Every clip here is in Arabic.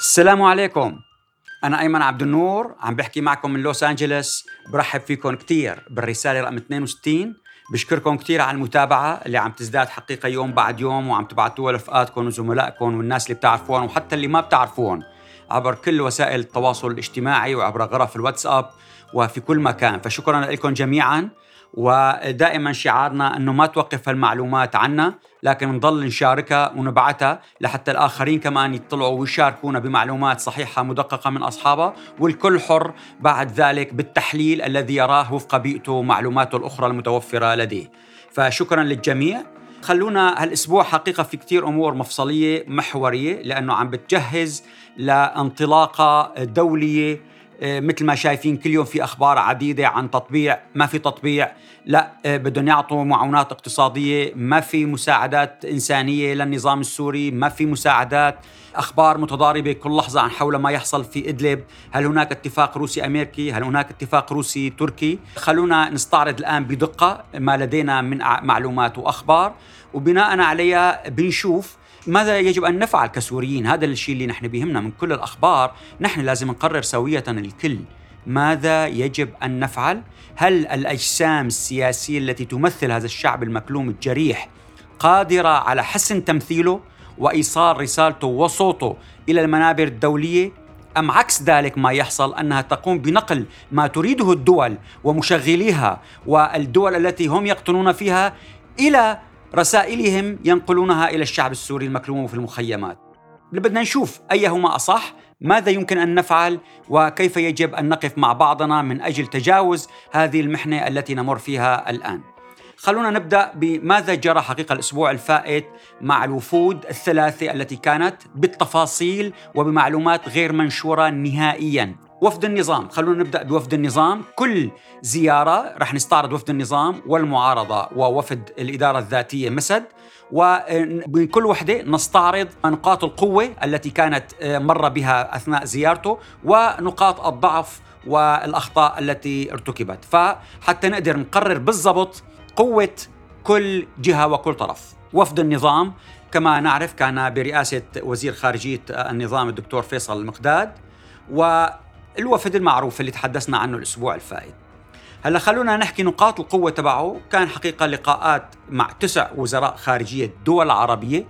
السلام عليكم. أنا أيمن عبد النور عم بحكي معكم من لوس أنجلوس برحب فيكم كتير بالرسالة رقم 62 بشكركم كثير على المتابعة اللي عم تزداد حقيقة يوم بعد يوم وعم تبعتوها لرفقاتكم وزملائكم والناس اللي بتعرفون وحتى اللي ما بتعرفون عبر كل وسائل التواصل الاجتماعي وعبر غرف الواتساب وفي كل مكان. فشكرا لكم جميعا. ودائما شعارنا إنه ما توقف المعلومات عنا لكن نضل نشاركها ونبعثها لحتى الآخرين كمان يطلعوا ويشاركونا بمعلومات صحيحة مدققة من اصحابها والكل حر بعد ذلك بالتحليل الذي يراه وفق بيئته ومعلوماته الأخرى المتوفرة لديه. فشكرا للجميع خلونا هالأسبوع حقيقة في كثير أمور مفصلية محورية لأنه عم بتجهز لانطلاقة دولية مثل ما شايفين كل يوم في أخبار عديدة عن تطبيع ما في تطبيع لا آه، بدهم يعطوا معونات اقتصادية ما في مساعدات إنسانية للنظام السوري ما في مساعدات أخبار متضاربة كل لحظة عن حول ما يحصل في إدلب. هل هناك اتفاق روسي أمريكي؟ هل هناك اتفاق روسي تركي؟ خلونا نستعرض الآن بدقة ما لدينا من معلومات وأخبار وبناء عليها بنشوف ماذا يجب أن نفعل كسوريين؟ هذا الشيء اللي نحن بيهمنا من كل الأخبار. نحن لازم نقرر سوية الكل. ماذا يجب أن نفعل؟ هل الأجسام السياسية التي تمثل هذا الشعب المكلوم الجريح قادرة على حسن تمثيله وإيصال رسالته وصوته إلى المنابر الدولية؟ أم عكس ذلك ما يحصل أنها تقوم بنقل ما تريده الدول ومشغليها والدول التي هم يقطنون فيها إلى رسائلهم ينقلونها إلى الشعب السوري المكلوم في المخيمات. بدنا نشوف أيهما أصح، ماذا يمكن أن نفعل وكيف يجب أن نقف مع بعضنا من أجل تجاوز هذه المحنة التي نمر فيها الآن. خلونا نبدأ بماذا جرى حقيقة الأسبوع الفائت مع الوفود الثلاثة التي كانت بالتفاصيل وبمعلومات غير منشورة نهائيا وفد النظام. خلونا نبدأ بوفد النظام. كل زيارة رح نستعرض وفد النظام والمعارضة ووفد الإدارة الذاتية مسد. ومن كل وحدة نستعرض نقاط القوة التي كانت آه، مر بها أثناء زيارته ونقاط الضعف والأخطاء التي ارتكبت. فحتى نقدر نقرر بالضبط قوة كل جهة وكل طرف. وفد النظام كما نعرف كان برئاسة وزير خارجية النظام الدكتور فيصل المقداد و الوفد المعروف اللي تحدثنا عنه الأسبوع الفائت. هلا خلونا نحكي نقاط القوة تبعه. كان حقيقة لقاءات مع تسع وزراء خارجية الدول العربية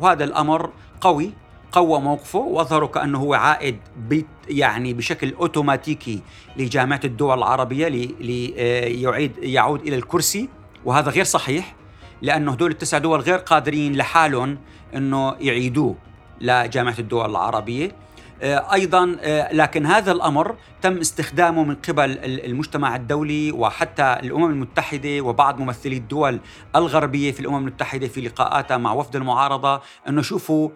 وهذا الأمر قوي قوى موقفه وأظهروا كأنه هو عائد يعني بشكل أوتوماتيكي لجامعة الدول العربية ليعيد يعود إلى الكرسي. وهذا غير صحيح لأنه هدول التسع دول غير قادرين لحالهم إنه يعيدوه لجامعة الدول العربية. آه، أيضا آه، لكن هذا الأمر تم استخدامه من قبل المجتمع الدولي وحتى الأمم المتحدة وبعض ممثلي الدول الغربية في الأمم المتحدة في لقاءاتها مع وفد المعارضة إنه شوفوا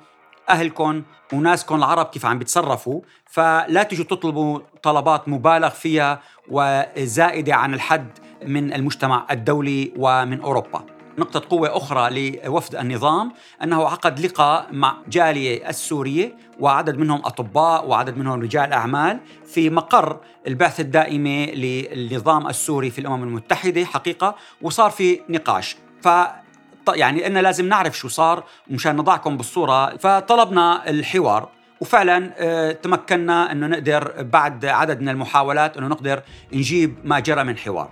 اهلكم وناسكم العرب كيف عم بيتصرفوا. فلا تجوا تطلبوا طلبات مبالغ فيها وزائدة عن الحد من المجتمع الدولي ومن أوروبا. نقطة قوة أخرى لوفد النظام أنه عقد لقاء مع جالية السورية وعدد منهم أطباء وعدد منهم رجال أعمال في مقر البعثة الدائمة للنظام السوري في الأمم المتحدة حقيقة وصار في نقاش. ف يعني إن لازم نعرف شو صار مشان نضعكم بالصورة. فطلبنا الحوار وفعلا آه، تمكنا إنه نقدر بعد عدد من المحاولات إنه نقدر نجيب ما جرى من حوار.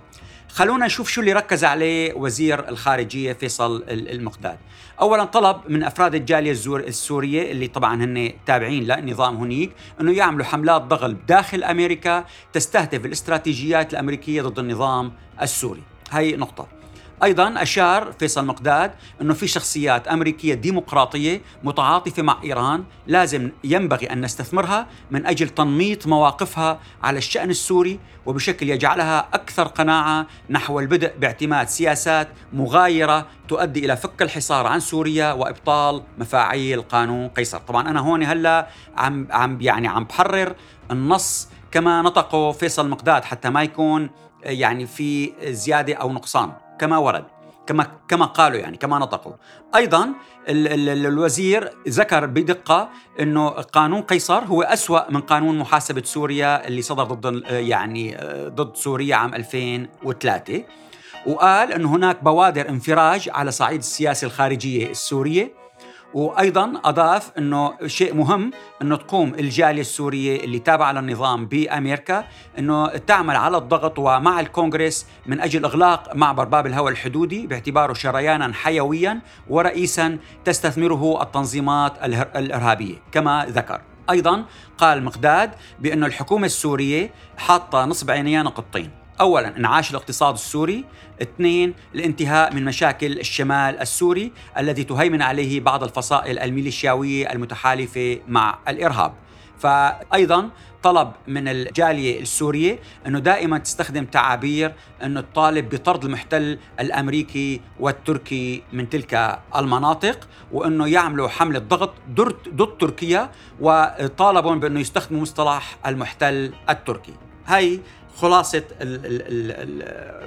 خلونا نشوف شو اللي ركز عليه وزير الخارجية فيصل المقداد. أولا طلب من أفراد الجالية السورية اللي طبعا هن تابعين للنظام هنيك أنه يعملوا حملات ضغط داخل أمريكا تستهدف الاستراتيجيات الأمريكية ضد النظام السوري. هاي نقطة. أيضا أشار فيصل مقداد إنه في شخصيات أمريكية ديمقراطية متعاطفة مع إيران لازم ينبغي أن نستثمرها من أجل تنميط مواقفها على الشأن السوري وبشكل يجعلها أكثر قناعة نحو البدء باعتماد سياسات مغايرة تؤدي إلى فك الحصار عن سوريا وإبطال مفاعيل قانون قيصر، طبعا أنا هون هلأ عم عم يعني عم بحرر النص كما نطقه فيصل مقداد حتى ما يكون يعني في زيادة أو نقصان. كما ورد كما كما قالوا يعني كما نطقوا. أيضا ال ال الوزير ذكر بدقة إنه قانون قيصر هو أسوأ من قانون محاسبة سوريا اللي صدر ضد يعني ضد سوريا عام 2003 وقال إنه هناك بوادر انفراج على صعيد السياسة الخارجية السورية وأيضا أضاف إنه شيء مهم إنه تقوم الجالية السورية اللي تابعة للنظام بأمريكا إنه تعمل على الضغط ومع الكونغرس من أجل إغلاق معبر باب الهوى الحدودي باعتباره شريانا حيويا ورئيسا تستثمره التنظيمات الإرهابية كما ذكر. أيضا قال مقداد بانه الحكومة السورية حاطة نصب عينيها نقطتين اولا انعاش الاقتصاد السوري. اثنين الانتهاء من مشاكل الشمال السوري الذي تهيمن عليه بعض الفصائل الميليشياوية المتحالفة مع الإرهاب. فايضا طلب من الجالية السورية أنه دائما تستخدم تعابير أنه تطالب بطرد المحتل الأمريكي والتركي من تلك المناطق وأنه يعملوا حملة ضغط ضد تركيا وطالبوا بأنه يستخدموا مصطلح المحتل التركي. هاي خلاصة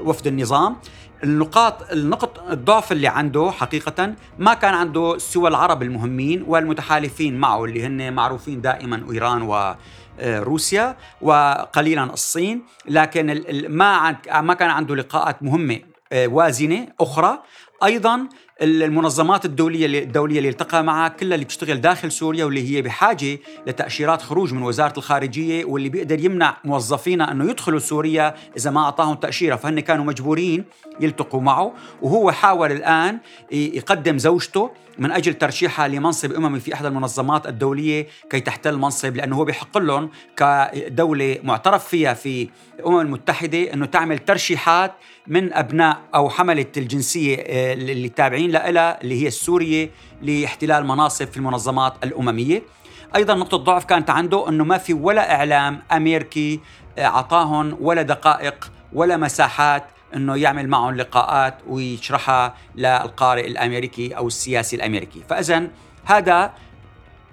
وفد النظام. النقاط النقط الضعف اللي عنده حقيقة ما كان عنده سوى العرب المهمين والمتحالفين معه اللي هن معروفين دائما إيران و روسيا وقليلا الصين. لكن ما ما كان عنده لقاءات مهمة آه، وازنة أخرى. أيضا المنظمات الدولية الدولية اللي التقى معها كلها اللي بتشتغل داخل سوريا واللي هي بحاجة لتأشيرات خروج من وزارة الخارجية واللي بيقدر يمنع موظفينا أنه يدخلوا سوريا إذا ما أعطاهم تأشيرة. فهن كانوا مجبورين يلتقوا معه وهو حاول الآن يقدم زوجته من أجل ترشيحها لمنصب أممي في احدى المنظمات الدولية كي تحتل منصب لأنه هو بحق لهم كدولة معترف فيها في الامم المتحدة إنه تعمل ترشيحات من أبناء أو حملة الجنسية آه، اللي تابعين لها اللي هي السورية لاحتلال مناصب في المنظمات الأممية. أيضا نقطة ضعف كانت عنده إنه ما في ولا إعلام أمريكي آه، أعطاهم ولا دقائق ولا مساحات إنه يعمل معهم لقاءات ويشرحها للقارئ الأمريكي أو السياسي الأمريكي، فاذا هذا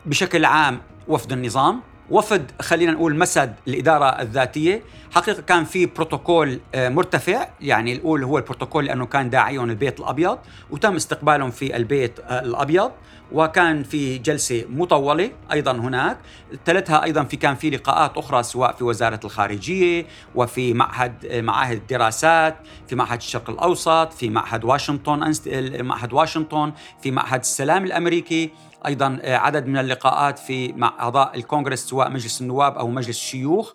بشكل عام وفد النظام. وفد خلينا نقول مسد الإدارة الذاتية. حقيقة كان في بروتوكول آه، مرتفع يعني الأول هو البروتوكول لأنه كان داعيهم البيت الأبيض وتم استقبالهم في البيت آه، الأبيض. وكان في جلسة مطولة أيضا هناك. تلتها أيضا في كان في لقاءات أخرى سواء في وزارة الخارجية وفي معهد آه، معاهد الدراسات في معهد الشرق الأوسط في معهد واشنطن معهد واشنطن في معهد السلام الأمريكي. أيضا آه، عدد من اللقاءات في مع أعضاء الكونغرس سواء مجلس النواب أو مجلس الشيوخ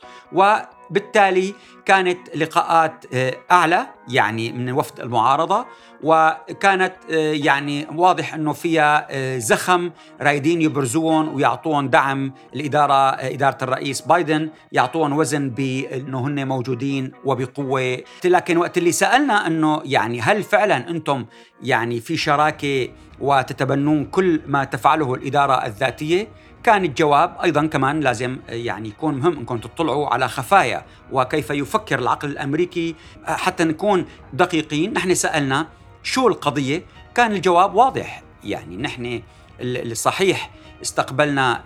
وبالتالي كانت لقاءات آه، أعلى يعني من وفد المعارضة وكانت آه، يعني واضح إنه فيها زخم رايدين يبرزون ويعطون دعم الإدارة إدارة الرئيس بايدن يعطون وزن بإنه هن موجودين وبقوة. لكن وقت اللي سألنا إنه يعني هل فعلا أنتم يعني في شراكة وتتبنون كل ما تفعله الإدارة الذاتية كان الجواب أيضا كمان لازم يعني يكون مهم أنكم تطلعوا على خفايا وكيف يفكر العقل الأمريكي حتى نكون دقيقين. نحن سألنا شو القضية؟ كان الجواب واضح. يعني نحن الصحيح استقبلنا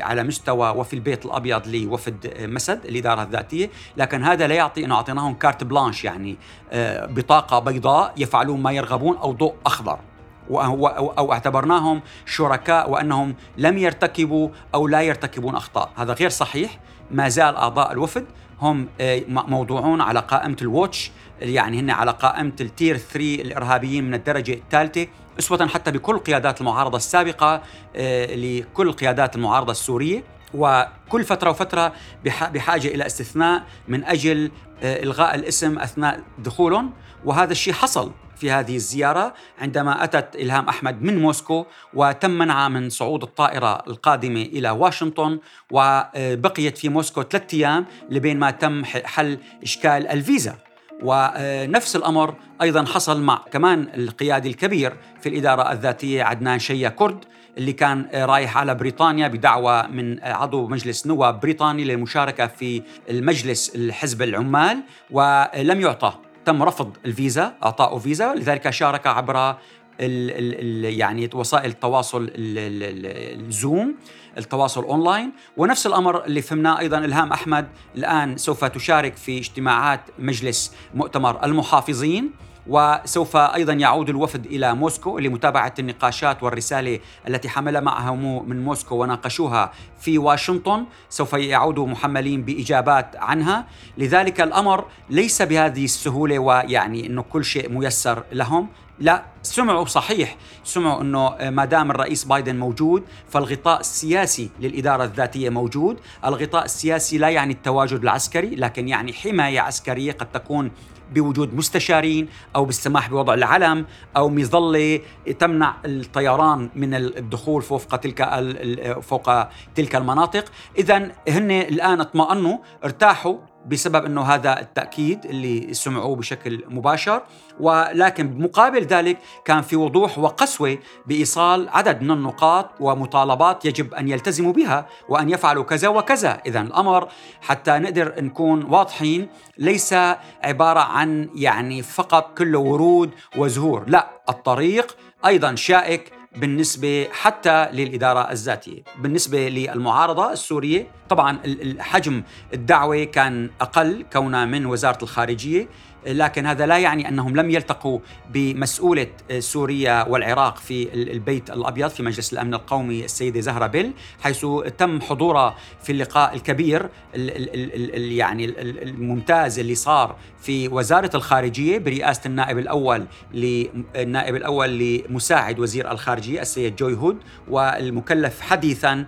على مستوى وفي البيت الأبيض لوفد مسد الإدارة الذاتية، لكن هذا لا يعطي إنه أعطيناهم كارت بلانش يعني آه، بطاقة بيضاء يفعلون ما يرغبون أو ضوء أخضر. أو اعتبرناهم شركاء وأنهم لم يرتكبوا أو لا يرتكبون أخطاء. هذا غير صحيح. ما زال أعضاء الوفد هم آه، موضوعون على قائمة الواتش يعني هن على قائمة التير 3 الإرهابيين من الدرجة الثالثة أسوة حتى بكل قيادات المعارضة السابقة آه، لكل قيادات المعارضة السورية. وكل فترة وفترة بحاجة إلى استثناء من أجل آه، إلغاء الاسم أثناء دخولهم. وهذا الشيء حصل. في هذه الزيارة عندما أتت إلهام أحمد من موسكو وتم منعها من صعود الطائرة القادمة إلى واشنطن وبقيت في موسكو ثلاثة أيام لبين ما تم حل إشكال الفيزا. ونفس الأمر أيضا حصل مع كمان القيادي الكبير في الإدارة الذاتية عدنان شيا كرد اللي كان رايح على بريطانيا بدعوة من عضو مجلس نواب بريطاني للمشاركة في المجلس الحزب العمال ولم يعطى. تم رفض الفيزا اعطائه فيزا لذلك شارك عبر ال ال يعني وسائل التواصل الزوم التواصل أونلاين. ونفس الأمر اللي فهمناه أيضا إلهام أحمد الآن سوف تشارك في اجتماعات مجلس مؤتمر المحافظين. وسوف أيضا يعود الوفد إلى موسكو لمتابعة النقاشات والرسالة التي حمل معهم من موسكو وناقشوها في واشنطن. سوف يعودوا محملين بإجابات عنها. لذلك الأمر ليس بهذه السهولة ويعني إنه كل شيء ميسر لهم. لا سمعوا صحيح. سمعوا إنه ما دام الرئيس بايدن موجود فالغطاء السياسي للإدارة الذاتية موجود، الغطاء السياسي لا يعني التواجد العسكري لكن يعني حماية عسكرية قد تكون بوجود مستشارين أو بالسماح بوضع العلم أو مظلة تمنع الطيران من الدخول فوق تلك فوق تلك المناطق، اذا هن الآن اطمأنوا ارتاحوا بسبب إنه هذا التأكيد اللي سمعوه بشكل مباشر. ولكن بمقابل ذلك كان في وضوح وقسوة بإيصال عدد من النقاط ومطالبات يجب أن يلتزموا بها وأن يفعلوا كذا وكذا، اذا الأمر حتى نقدر نكون واضحين ليس عبارة عن يعني فقط كله ورود وزهور، لا الطريق أيضا شائك بالنسبة حتى للإدارة الذاتية. بالنسبة للمعارضة السورية طبعا حجم الدعوة كان أقل كونها من وزارة الخارجية. لكن هذا لا يعني أنهم لم يلتقوا بمسؤولة سوريا والعراق في البيت الأبيض في مجلس الأمن القومي السيدة زهرة بيل حيث تم حضورها في اللقاء الكبير يعني الممتاز اللي صار في وزارة الخارجية برئاسة النائب الأول للنائب الأول لمساعد وزير الخارجية السيد جوي هود والمكلف حديثا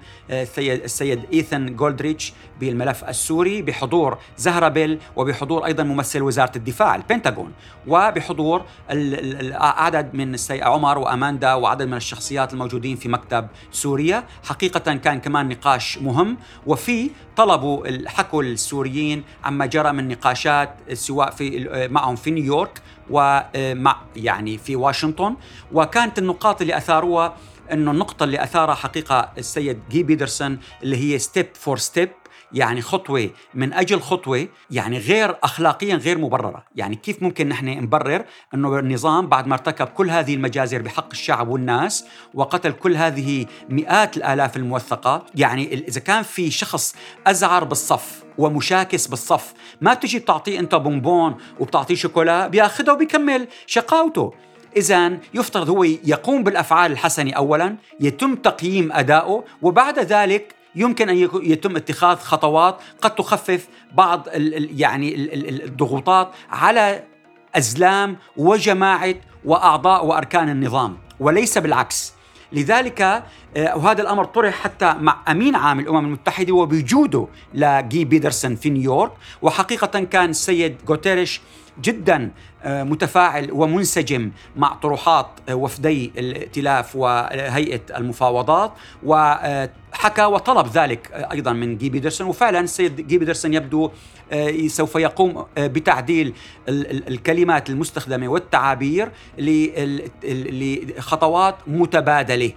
السيد ايثن جولدريتش بالملف السوري بحضور زهرة بيل وبحضور أيضا ممثل وزارة الدفاع البنتاغون وبحضور عدد من السيد عمر وأماندا وعدد من الشخصيات الموجودين في مكتب سوريا. حقيقة كان كمان نقاش مهم. وفي طلبوا الحكوا السوريين عما جرى من نقاشات سواء في معهم في نيويورك ومع يعني في واشنطن. وكانت النقاط اللي أثاروها إنه النقطة اللي أثارها حقيقة السيد جي بيدرسون اللي هي step for step يعني خطوة من أجل خطوة يعني غير أخلاقيا غير مبررة. يعني كيف ممكن نحن نبرر أنه النظام بعد ما ارتكب كل هذه المجازر بحق الشعب والناس وقتل كل هذه مئات الآلاف الموثقة؟ يعني إذا كان في شخص أزعر بالصف ومشاكس بالصف ما تجي بتعطيه أنت بونبون وبتعطيه شوكولا بياخذها وبيكمل شقاوته. إذا يفترض هو يقوم بالأفعال الحسنة أولا يتم تقييم أدائه وبعد ذلك يمكن أن يتم اتخاذ خطوات قد تخفف بعض يعني الضغوطات على أزلام وجماعة وأعضاء وأركان النظام وليس بالعكس. لذلك آه، وهذا الأمر طرح حتى مع أمين عام الأمم المتحدة وبوجوده لجي بيدرسون في نيويورك وحقيقة كان السيد غوتيريش جدا آه، متفاعل ومنسجم مع طروحات آه، وفدي الائتلاف وهيئة المفاوضات وحكى وطلب ذلك أيضا من جي بيدرسون وفعلا السيد جي بيدرسون يبدو آه، سوف يقوم بتعديل الكلمات المستخدمة والتعابير لخطوات متبادلة.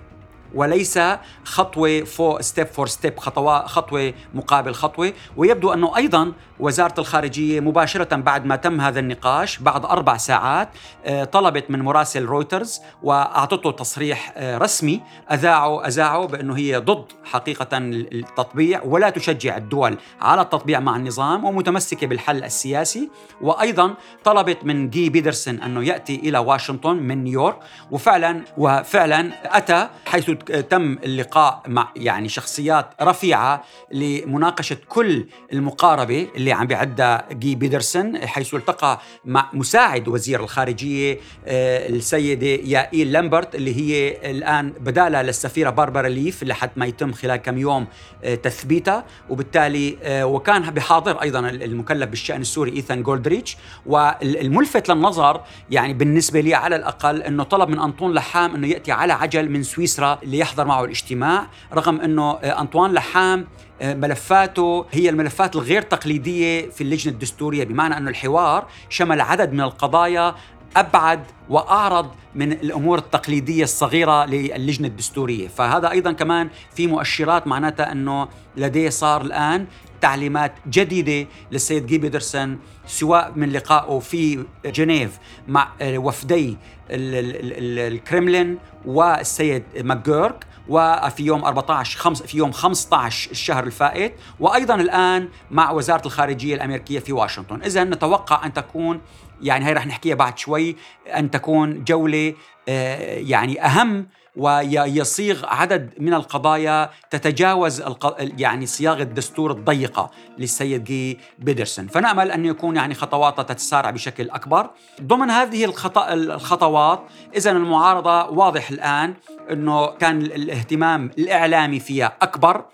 وليس خطوة فوق step for step خطوة خطوة مقابل خطوة. ويبدو أنه أيضا وزارة الخارجية مباشرة بعد ما تم هذا النقاش بعد أربع ساعات آه، طلبت من مراسل رويترز وأعطته تصريح آه، رسمي. اذاعه اذاعه بأنه هي ضد حقيقة التطبيع ولا تشجع الدول على التطبيع مع النظام ومتمسكة بالحل السياسي. وأيضا طلبت من جير بيدرسون أنه يأتي إلى واشنطن من نيويورك. وفعلا وفعلا أتى حيث تم اللقاء مع يعني شخصيات رفيعة لمناقشة كل المقاربة اللي عم بيعدها جير بيدرسون حيث التقى مع مساعد وزير الخارجية آه، السيدة يائيل لامبرت اللي هي الآن بديلة للسفيرة باربرا ليف لحد ما يتم خلال كم يوم آه، تثبيتها. وبالتالي آه، وكان بحاضر أيضا المكلف بالشأن السوري إيثان جولدريتش. والملفت للنظر يعني بالنسبة لي على الأقل إنه طلب من أنطون لحام إنه يأتي على عجل من سويسرا ليحضر معه الاجتماع رغم إنه أنطوان لحام ملفاته هي الملفات الغير تقليدية في اللجنة الدستورية بمعنى إنه الحوار شمل عدد من القضايا أبعد وأعرض من الأمور التقليدية الصغيرة للجنة الدستورية، فهذا أيضا كمان في مؤشرات معناتها إنه لديه صار الآن تعليمات جديدة للسيد جير بيدرسون سواء من لقائه في جنيف مع وفدي الكرملين والسيد ماكجورك وفي يوم 14 خمس في يوم 15 الشهر الفائت وأيضا الآن مع وزارة الخارجية الأمريكية في واشنطن، اذا نتوقع أن تكون يعني هي رح نحكيها بعد شوي أن تكون جولة آه، يعني أهم ويصيغ عدد من القضايا تتجاوز يعني صياغة الدستور الضيقة للسيد جي بيدرسون، فنأمل أن يكون يعني خطواته تتسارع بشكل أكبر. ضمن هذه الخطوات اذا المعارضة واضح الآن إنه كان الاهتمام الإعلامي فيها أكبر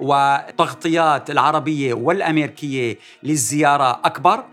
وتغطيات العربية والأمريكية للزيارة أكبر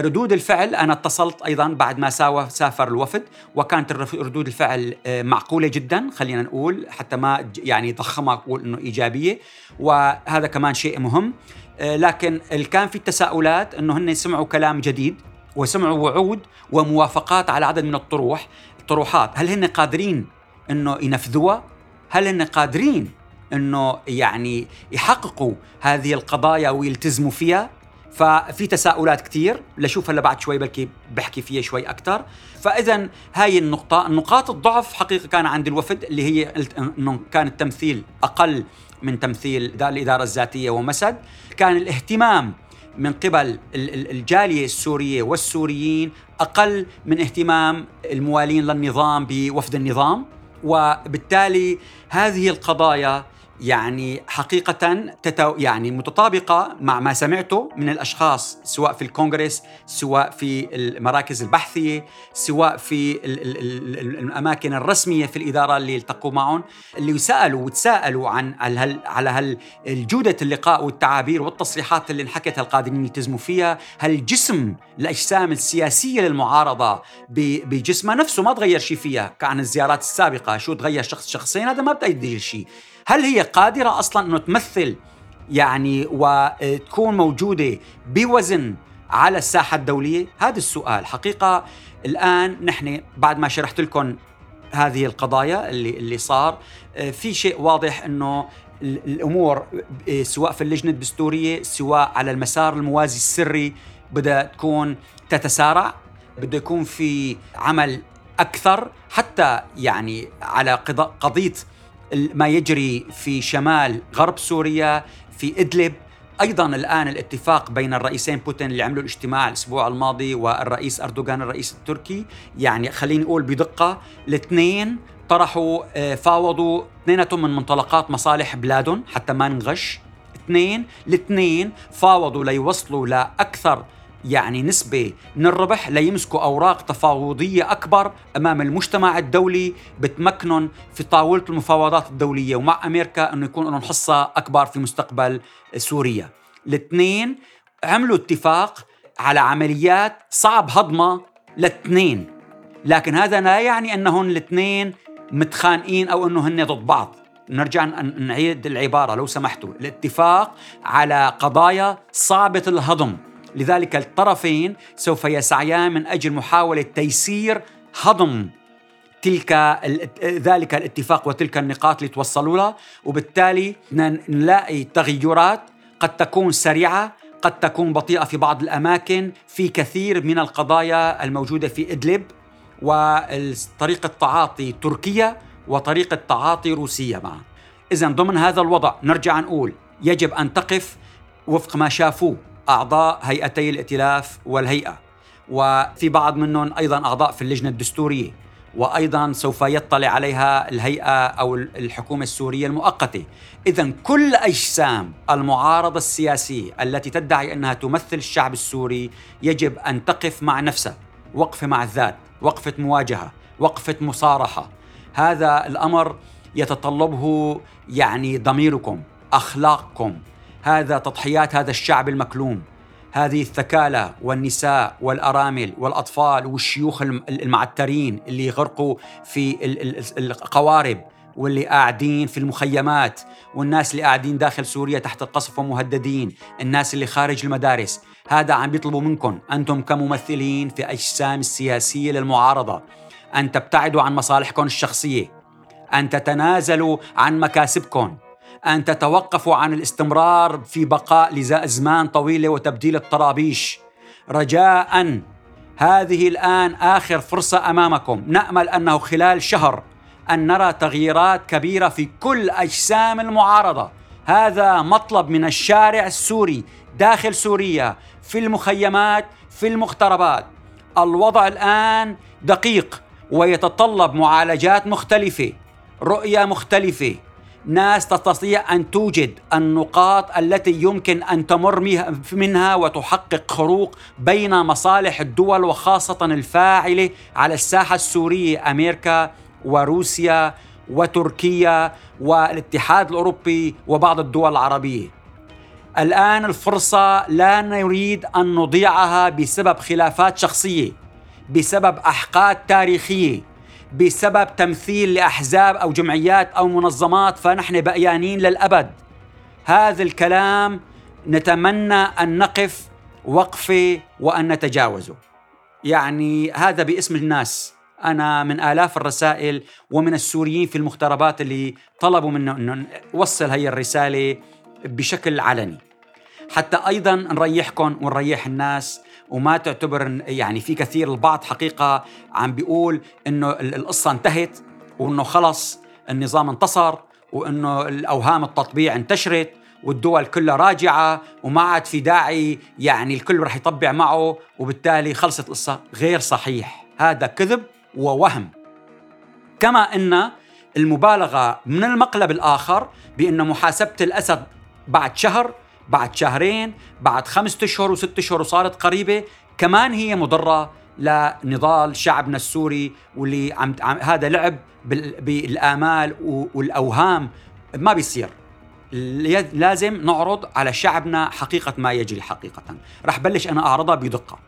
ردود الفعل أنا اتصلت أيضا بعد ما سافر الوفد وكانت ردود الفعل آه، معقولة جدا خلينا نقول حتى ما يعني ضخمها أقول إنه إيجابية وهذا كمان شيء مهم. آه، لكن كان في تساؤلات إنه هن سمعوا كلام جديد وسمعوا وعود وموافقات على عدد من الطروح الطروحات. هل هن قادرين إنه ينفذوها؟ هل هن قادرين إنه يعني يحققوا هذه القضايا ويلتزموا فيها؟ ففي تساؤلات كثير لشوف هلا بعد شوي بلكي بحكي فيها شوي أكثر فاذا هاي النقطة نقاط الضعف حقيقة كان عند الوفد اللي هي إنه كان التمثيل أقل من تمثيل الإدارة الذاتية ومسد. كان الاهتمام من قبل الجالية السورية والسوريين أقل من اهتمام الموالين للنظام بوفد النظام. وبالتالي هذه القضايا يعني حقيقة تتو يعني متطابقة مع ما سمعته من الأشخاص سواء في الكونغرس سواء في المراكز البحثية سواء في الأماكن الرسمية في الإدارة اللي التقوا معهم. اللي سألوا وتساءلوا عن هل على هل اللقاء والتعابير والتصريحات اللي انحكت هل قادرين يلتزموا فيها. هل جسم الأجسام السياسية للمعارضة بجسمها نفسه ما تغير شيء فيها؟ كعن الزيارات السابقة شو تغير شخص شخصين؟ هذا ما بتأدي شيء هل هي قادرة أصلا أنه تمثل يعني وتكون موجودة بوزن على الساحة الدولية؟ هذا السؤال حقيقة الآن نحن بعد ما شرحت لكم هذه القضايا اللي اللي صار في شيء واضح إنه الأمور سواء في اللجنة الدستورية سواء على المسار الموازي السري بدها تكون تتسارع بده يكون في عمل أكثر حتى يعني على قضية ما يجري في شمال غرب سوريا في إدلب. أيضا الآن الاتفاق بين الرئيسين بوتين اللي عملوا الاجتماع الأسبوع الماضي والرئيس أردوغان الرئيس التركي. يعني خليني أقول بدقة الاثنين طرحوا آه، فاوضوا اثنيناتهم من منطلقات مصالح بلادهم حتى ما نغش. اثنين الاثنين فاوضوا ليوصلوا لأكثر يعني نسبة من الربح ليمسكوا أوراق تفاوضية أكبر أمام المجتمع الدولي بتمكنهم في طاولة المفاوضات الدولية ومع أمريكا أنه يكون لهم حصة أكبر في مستقبل سوريا. الاثنين عملوا اتفاق على عمليات صعب هضمها الاثنين لكن هذا لا يعني أنهم الاثنين متخانقين أو أنه هن ضد بعض. نرجع نعيد العبارة لو سمحتوا. الاتفاق على قضايا صعبة الهضم. لذلك الطرفين سوف يسعيان من أجل محاولة تيسير هضم تلك ذلك الاتفاق وتلك النقاط اللي توصلوا لها. وبالتالي نلاقي تغيرات قد تكون سريعة قد تكون بطيئة في بعض الأماكن في كثير من القضايا الموجودة في إدلب وطريقه تعاطي تركيا وطريقه تعاطي روسيا معه اذا ضمن هذا الوضع نرجع نقول يجب أن تقف وفق ما شافوه. أعضاء هيئتي الائتلاف والهيئة وفي بعض منهم أيضا أعضاء في اللجنة الدستورية وأيضا سوف يطلع عليها الهيئة أو الحكومة السورية المؤقتة، اذا كل أجسام المعارضة السياسية التي تدعي أنها تمثل الشعب السوري يجب أن تقف مع نفسها، وقفه مع الذات، وقفة مواجهة، وقفة مصارحة. هذا الأمر يتطلبه يعني ضميركم، أخلاقكم، هذا تضحيات هذا الشعب المكلوم. هذه الثكالة والنساء والأرامل والأطفال والشيوخ المعترين اللي غرقوا في القوارب واللي قاعدين في المخيمات. والناس اللي قاعدين داخل سوريا تحت القصف ومهددين. الناس اللي خارج المدارس. هذا عم بيطلبوا منكم أنتم كممثلين في أجسام السياسية للمعارضة أن تبتعدوا عن مصالحكم الشخصية أن تتنازلوا عن مكاسبكم. أن تتوقفوا عن الاستمرار في بقاء لزمان طويلة وتبديل الطرابيش. رجاء هذه الآن آخر فرصة أمامكم. نأمل أنه خلال شهر أن نرى تغييرات كبيرة في كل أجسام المعارضة. هذا مطلب من الشارع السوري داخل سوريا في المخيمات في المغتربات. الوضع الآن دقيق ويتطلب معالجات مختلفة رؤية مختلفة. ناس تستطيع أن توجد النقاط التي يمكن أن تمر منها وتحقق خروق بين مصالح الدول وخاصة الفاعلة على الساحة السورية أمريكا وروسيا وتركيا والاتحاد الأوروبي وبعض الدول العربية. الآن الفرصة لا نريد أن نضيعها بسبب خلافات شخصية، بسبب أحقاد تاريخية، بسبب تمثيل لأحزاب أو جمعيات أو منظمات فنحن بأيانين للأبد. هذا الكلام نتمنى أن نقف وقفه وأن نتجاوزه. يعني هذا باسم الناس أنا من آلاف الرسائل ومن السوريين في المغتربات اللي طلبوا منه انه نوصل هي الرسالة بشكل علني حتى أيضا نريحكم ونريح الناس. وما تعتبر يعني في كثير البعض حقيقة عم بيقول إنه القصة انتهت وإنه خلص النظام انتصر وإنه الأوهام التطبيع انتشرت والدول كلها راجعة وما عاد في داعي يعني الكل رح يطبع معه وبالتالي خلصت القصة. غير صحيح. هذا كذب ووهم. كما إن المبالغة من المقلب الآخر بإن محاسبة الأسد بعد شهر بعد شهرين بعد خمسة أشهر وست أشهر وصارت قريبة كمان هي مضرة لنضال شعبنا السوري واللي عم, عم هذا لعب بالآمال والأوهام ما بيصير. لازم نعرض على شعبنا حقيقة ما يجري حقيقة. رح بلش أنا أعرضها بدقة.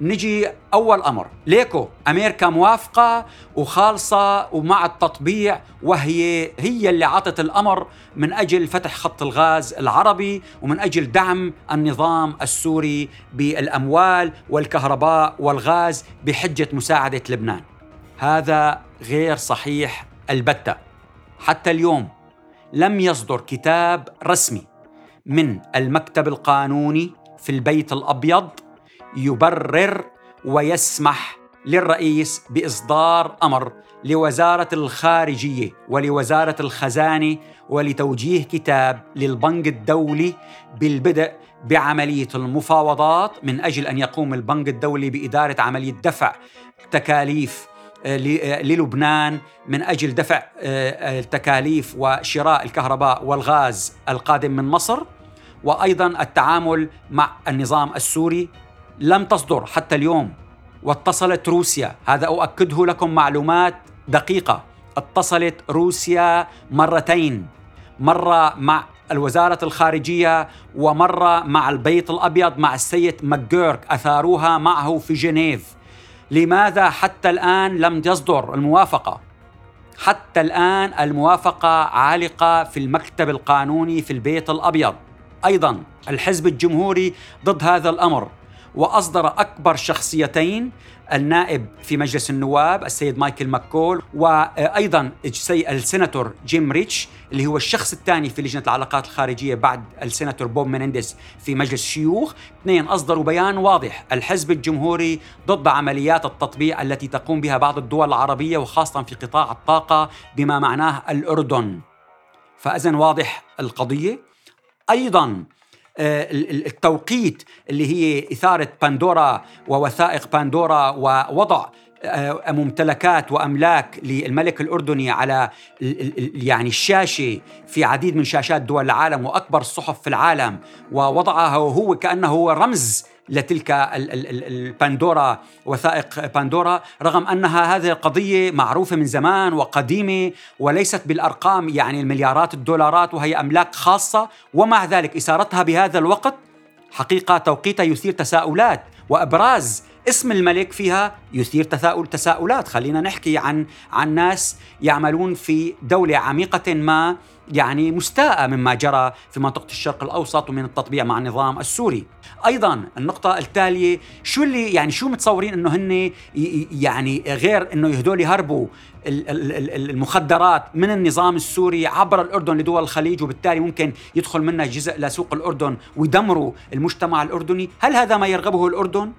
نجي أول أمر. ليكو أمريكا موافقة وخالصة ومع التطبيع وهي هي اللي عطت الأمر من أجل فتح خط الغاز العربي ومن أجل دعم النظام السوري بالأموال والكهرباء والغاز بحجة مساعدة لبنان. هذا غير صحيح البتة. حتى اليوم لم يصدر كتاب رسمي من المكتب القانوني في البيت الأبيض يبرر ويسمح للرئيس بإصدار أمر لوزارة الخارجية ولوزارة الخزانة ولتوجيه كتاب للبنك الدولي بالبدء بعملية المفاوضات من أجل أن يقوم البنك الدولي بإدارة عملية دفع تكاليف آه، آه، للبنان من أجل دفع آه، التكاليف وشراء الكهرباء والغاز القادم من مصر وأيضا التعامل مع النظام السوري لم تصدر حتى اليوم واتصلت روسيا. هذا أؤكده لكم معلومات دقيقة. اتصلت روسيا مرتين مرة مع الوزارة الخارجية ومرة مع البيت الأبيض مع السيد ماكجورك. أثاروها معه في جنيف. لماذا حتى الآن لم تصدر الموافقة؟ حتى الآن الموافقة عالقة في المكتب القانوني في البيت الأبيض. أيضا الحزب الجمهوري ضد هذا الأمر. وأصدر أكبر شخصيتين النائب في مجلس النواب السيد مايكل ماكول وأيضا السيناتور جيم ريتش اللي هو الشخص الثاني في لجنة العلاقات الخارجية بعد السيناتور بوب مينينديز في مجلس الشيوخ اثنين أصدروا بيان واضح الحزب الجمهوري ضد عمليات التطبيع التي تقوم بها بعض الدول العربية وخاصة في قطاع الطاقة بما معناه الأردن. فاذا واضح القضية. أيضا آه، التوقيت اللي هي إثارة باندورا ووثائق باندورا ووضع آه، ممتلكات وأملاك للملك الأردني على يعني الشاشة في عديد من شاشات دول العالم وأكبر الصحف في العالم ووضعها هو كأنه هو رمز لتلك الباندورا وثائق باندورا رغم أنها هذه القضية معروفة من زمان وقديمة وليست بالأرقام يعني المليارات الدولارات وهي أملاك خاصة ومع ذلك إثارتها بهذا الوقت حقيقة توقيتها يثير تساؤلات وأبراز اسم الملك فيها يثير تساؤل تساؤلات. خلينا نحكي عن عن ناس يعملون في دولة عميقة ما يعني مستاءة مما جرى في منطقة الشرق الأوسط ومن التطبيع مع النظام السوري. أيضا النقطة التالية شو اللي يعني شو متصورين أنه هن يعني غير أنه هدول يهربوا المخدرات من النظام السوري عبر الأردن لدول الخليج وبالتالي ممكن يدخل منها جزء لسوق الأردن ويدمروا المجتمع الأردني؟ هل هذا ما يرغبه الأردن؟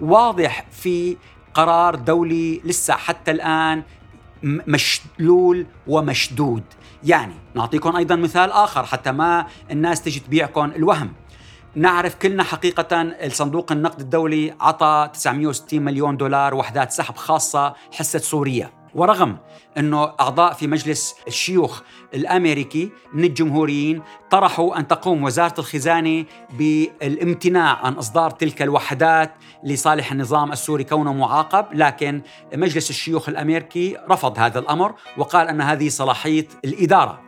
واضح في قرار دولي لسه حتى الآن مشلول ومشدود. يعني نعطيكم أيضا مثال آخر حتى ما الناس تجي تبيعكم الوهم. نعرف كلنا حقيقة الصندوق النقد الدولي عطى 960 مليون دولار وحدات سحب خاصة حصة سوريا ورغم أنه أعضاء في مجلس الشيوخ الأمريكي من الجمهوريين طرحوا أن تقوم وزارة الخزانة بالامتناع عن إصدار تلك الوحدات لصالح النظام السوري كونه معاقب لكن مجلس الشيوخ الأمريكي رفض هذا الأمر وقال أن هذه صلاحية الإدارة.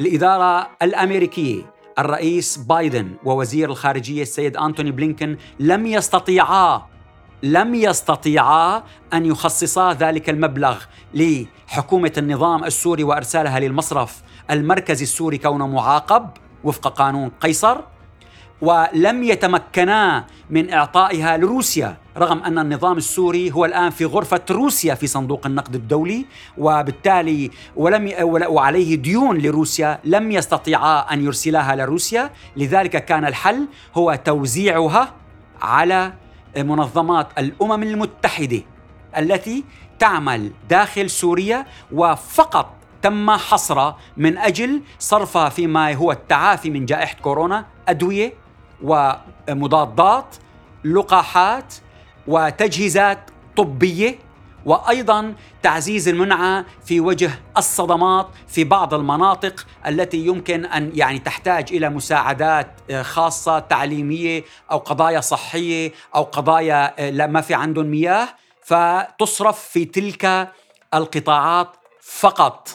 الإدارة الأمريكية الرئيس بايدن ووزير الخارجية السيد أنتوني بلينكن لم يستطيعا لم يستطيعا أن يخصصا ذلك المبلغ لحكومة النظام السوري وإرسالها للمصرف. المركزي السوري كونه معاقب وفق قانون قيصر ولم يتمكنا من إعطائها لروسيا رغم أن النظام السوري هو الآن في غرفة روسيا في صندوق النقد الدولي وبالتالي ولم وعليه ديون لروسيا لم يستطيعا أن يرسلاها لروسيا. لذلك كان الحل هو توزيعها على منظمات الأمم المتحدة التي تعمل داخل سوريا وفقط تم حصرها من أجل صرفها فيما هو التعافي من جائحة كورونا أدوية ومضادات لقاحات وتجهيزات طبية وأيضا تعزيز المنعة في وجه الصدمات في بعض المناطق التي يمكن أن يعني تحتاج إلى مساعدات آه، خاصة تعليمية أو قضايا صحية أو قضايا آه، ما في عندهم مياه فتصرف في تلك القطاعات فقط.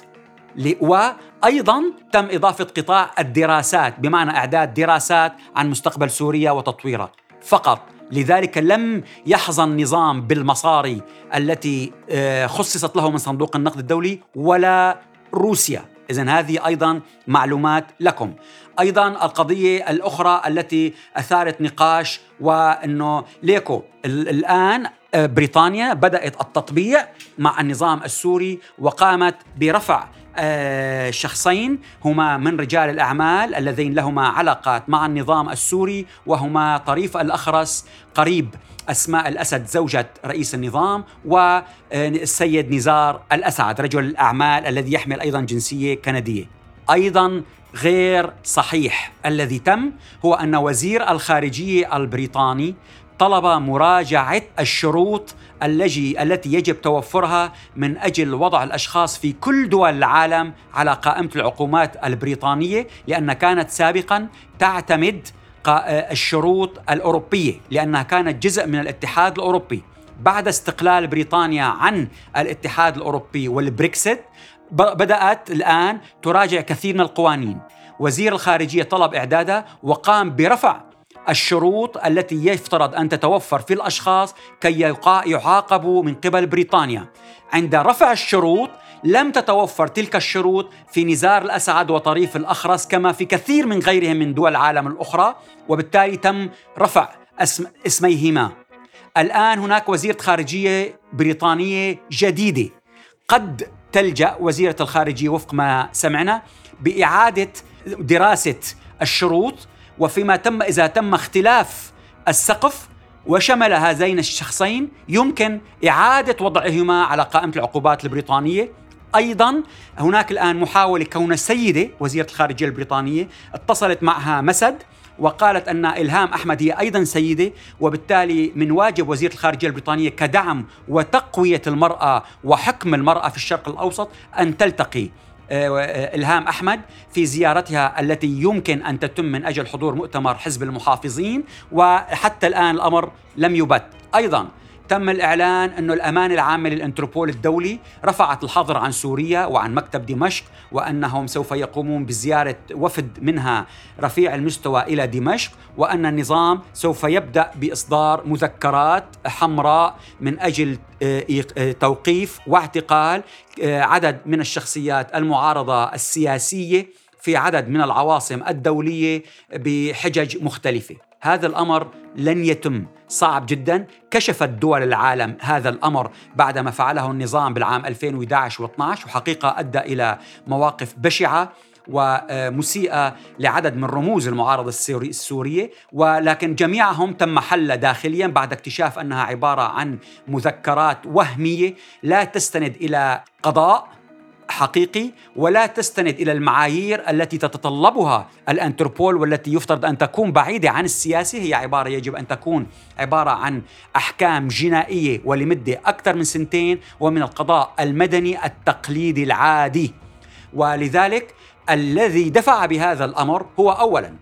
وأيضا تم إضافة قطاع الدراسات بمعنى إعداد دراسات عن مستقبل سوريا وتطويرها. فقط. لذلك لم يحظى النظام بالمصاري التي آه، خصصت له من صندوق النقد الدولي ولا روسيا. إذا هذه أيضا معلومات لكم. أيضا القضية الأخرى التي أثارت نقاش وأنه ليكو الآن آه، بريطانيا بدأت التطبيع مع النظام السوري وقامت برفع شخصين هما من رجال الأعمال الذين لهما علاقات مع النظام السوري وهما طريف الأخرس قريب أسماء الأسد زوجة رئيس النظام والسيد نزار الأسعد رجل الأعمال الذي يحمل أيضا جنسية كندية. أيضا غير صحيح الذي تم هو أن وزير الخارجية البريطاني طلب مراجعة الشروط التي التي يجب توفرها من أجل وضع الأشخاص في كل دول العالم على قائمة العقوبات البريطانية لأن كانت سابقا تعتمد الشروط الأوروبية لأنها كانت جزء من الاتحاد الأوروبي. بعد استقلال بريطانيا عن الاتحاد الأوروبي والبريكسيت بدأت الآن تراجع كثير من القوانين. وزير الخارجية طلب اعدادها وقام برفع الشروط التي يفترض أن تتوفر في الأشخاص كي يعاقبوا من قبل بريطانيا. عند رفع الشروط لم تتوفر تلك الشروط في نزار الأسعد وطريف الأخرس كما في كثير من غيرهم من دول العالم الأخرى وبالتالي تم رفع اسم اسميهما. الآن هناك وزيرة خارجية بريطانية جديدة. قد تلجأ وزيرة الخارجية وفق ما سمعنا بإعادة دراسة الشروط وفيما تم إذا تم اختلاف السقف وشمل هذين الشخصين يمكن إعادة وضعهما على قائمة العقوبات البريطانية. أيضا هناك الآن محاولة كون السيده وزيرة الخارجية البريطانية اتصلت معها مسد وقالت أن إلهام أحمد هي أيضا سيدة وبالتالي من واجب وزيرة الخارجية البريطانية كدعم وتقوية المرأة وحكم المرأة في الشرق الأوسط أن تلتقي. آه، إلهام أحمد في زيارتها التي يمكن أن تتم من أجل حضور مؤتمر حزب المحافظين وحتى الآن الأمر لم يبت. أيضا تم الإعلان أن الأمانة العامة للإنتربول الدولي رفعت الحظر عن سوريا وعن مكتب دمشق وأنهم سوف يقومون بزيارة وفد منها رفيع المستوى إلى دمشق وأن النظام سوف يبدأ بإصدار مذكرات حمراء من أجل آه، آه، توقيف واعتقال آه، عدد من الشخصيات المعارضة السياسية في عدد من العواصم الدولية بحجج مختلفة. هذا الأمر لن يتم. صعب جدا. كشفت دول العالم هذا الأمر بعدما فعله النظام بالعام 2011 و12 وحقيقة أدى إلى مواقف بشعة ومسيئة لعدد من رموز المعارضة السورية. ولكن جميعهم تم حل داخليا بعد اكتشاف أنها عبارة عن مذكرات وهمية لا تستند إلى قضاء. حقيقي ولا تستند إلى المعايير التي تتطلبها الانتربول والتي يفترض أن تكون بعيدة عن السياسة. هي عبارة يجب أن تكون عبارة عن أحكام جنائية ولمدة أكثر من سنتين ومن القضاء المدني التقليدي العادي. ولذلك الذي دفع بهذا الأمر هو اولا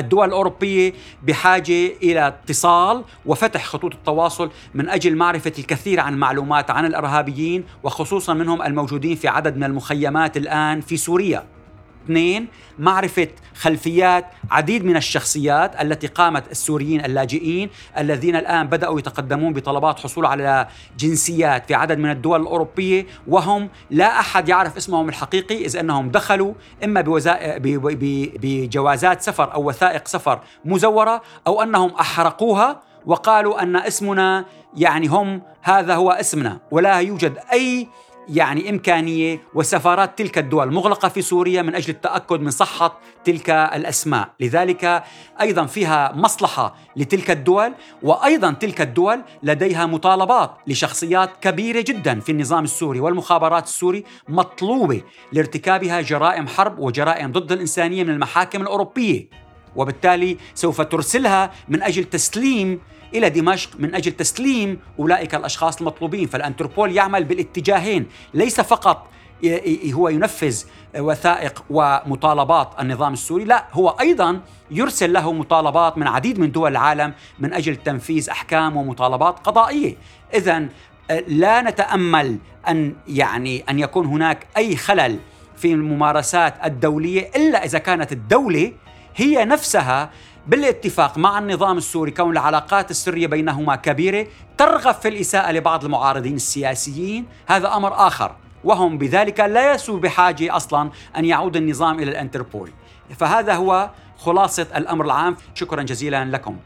الدول الأوروبية بحاجة إلى اتصال وفتح خطوط التواصل من أجل معرفة الكثير عن معلومات عن الإرهابيين وخصوصا منهم الموجودين في عدد من المخيمات الآن في سوريا. اثنين معرفة خلفيات عديد من الشخصيات التي قامت السوريين اللاجئين الذين الآن بدأوا يتقدمون بطلبات حصول على جنسيات في عدد من الدول الأوروبية وهم لا أحد يعرف اسمهم الحقيقي إذ أنهم دخلوا إما بجوازات سفر أو وثائق سفر مزورة أو أنهم أحرقوها وقالوا أن اسمنا يعني هم هذا هو اسمنا ولا يوجد أي يعني إمكانية وسفارات تلك الدول مغلقة في سوريا من أجل التأكد من صحة تلك الأسماء. لذلك أيضا فيها مصلحة لتلك الدول وأيضا تلك الدول لديها مطالبات لشخصيات كبيرة جدا في النظام السوري والمخابرات السوري مطلوبة لارتكابها جرائم حرب وجرائم ضد الإنسانية من المحاكم الأوروبية. وبالتالي سوف ترسلها من أجل تسليم إلى دمشق من أجل تسليم أولئك الأشخاص المطلوبين فالانتربول يعمل بالاتجاهين ليس فقط هو ينفذ وثائق ومطالبات النظام السوري لا هو أيضا يرسل له مطالبات من عديد من دول العالم من أجل تنفيذ أحكام ومطالبات قضائية. اذا لا نتأمل أن يعني أن يكون هناك أي خلل في الممارسات الدولية إلا إذا كانت الدولة هي نفسها بالاتفاق مع النظام السوري كون العلاقات السرية بينهما كبيرة ترغب في الإساءة لبعض المعارضين السياسيين. هذا أمر آخر وهم بذلك لا يسوا بحاجة أصلا أن يعود النظام إلى الانتربول. فهذا هو خلاصة الأمر العام. شكرا جزيلا لكم.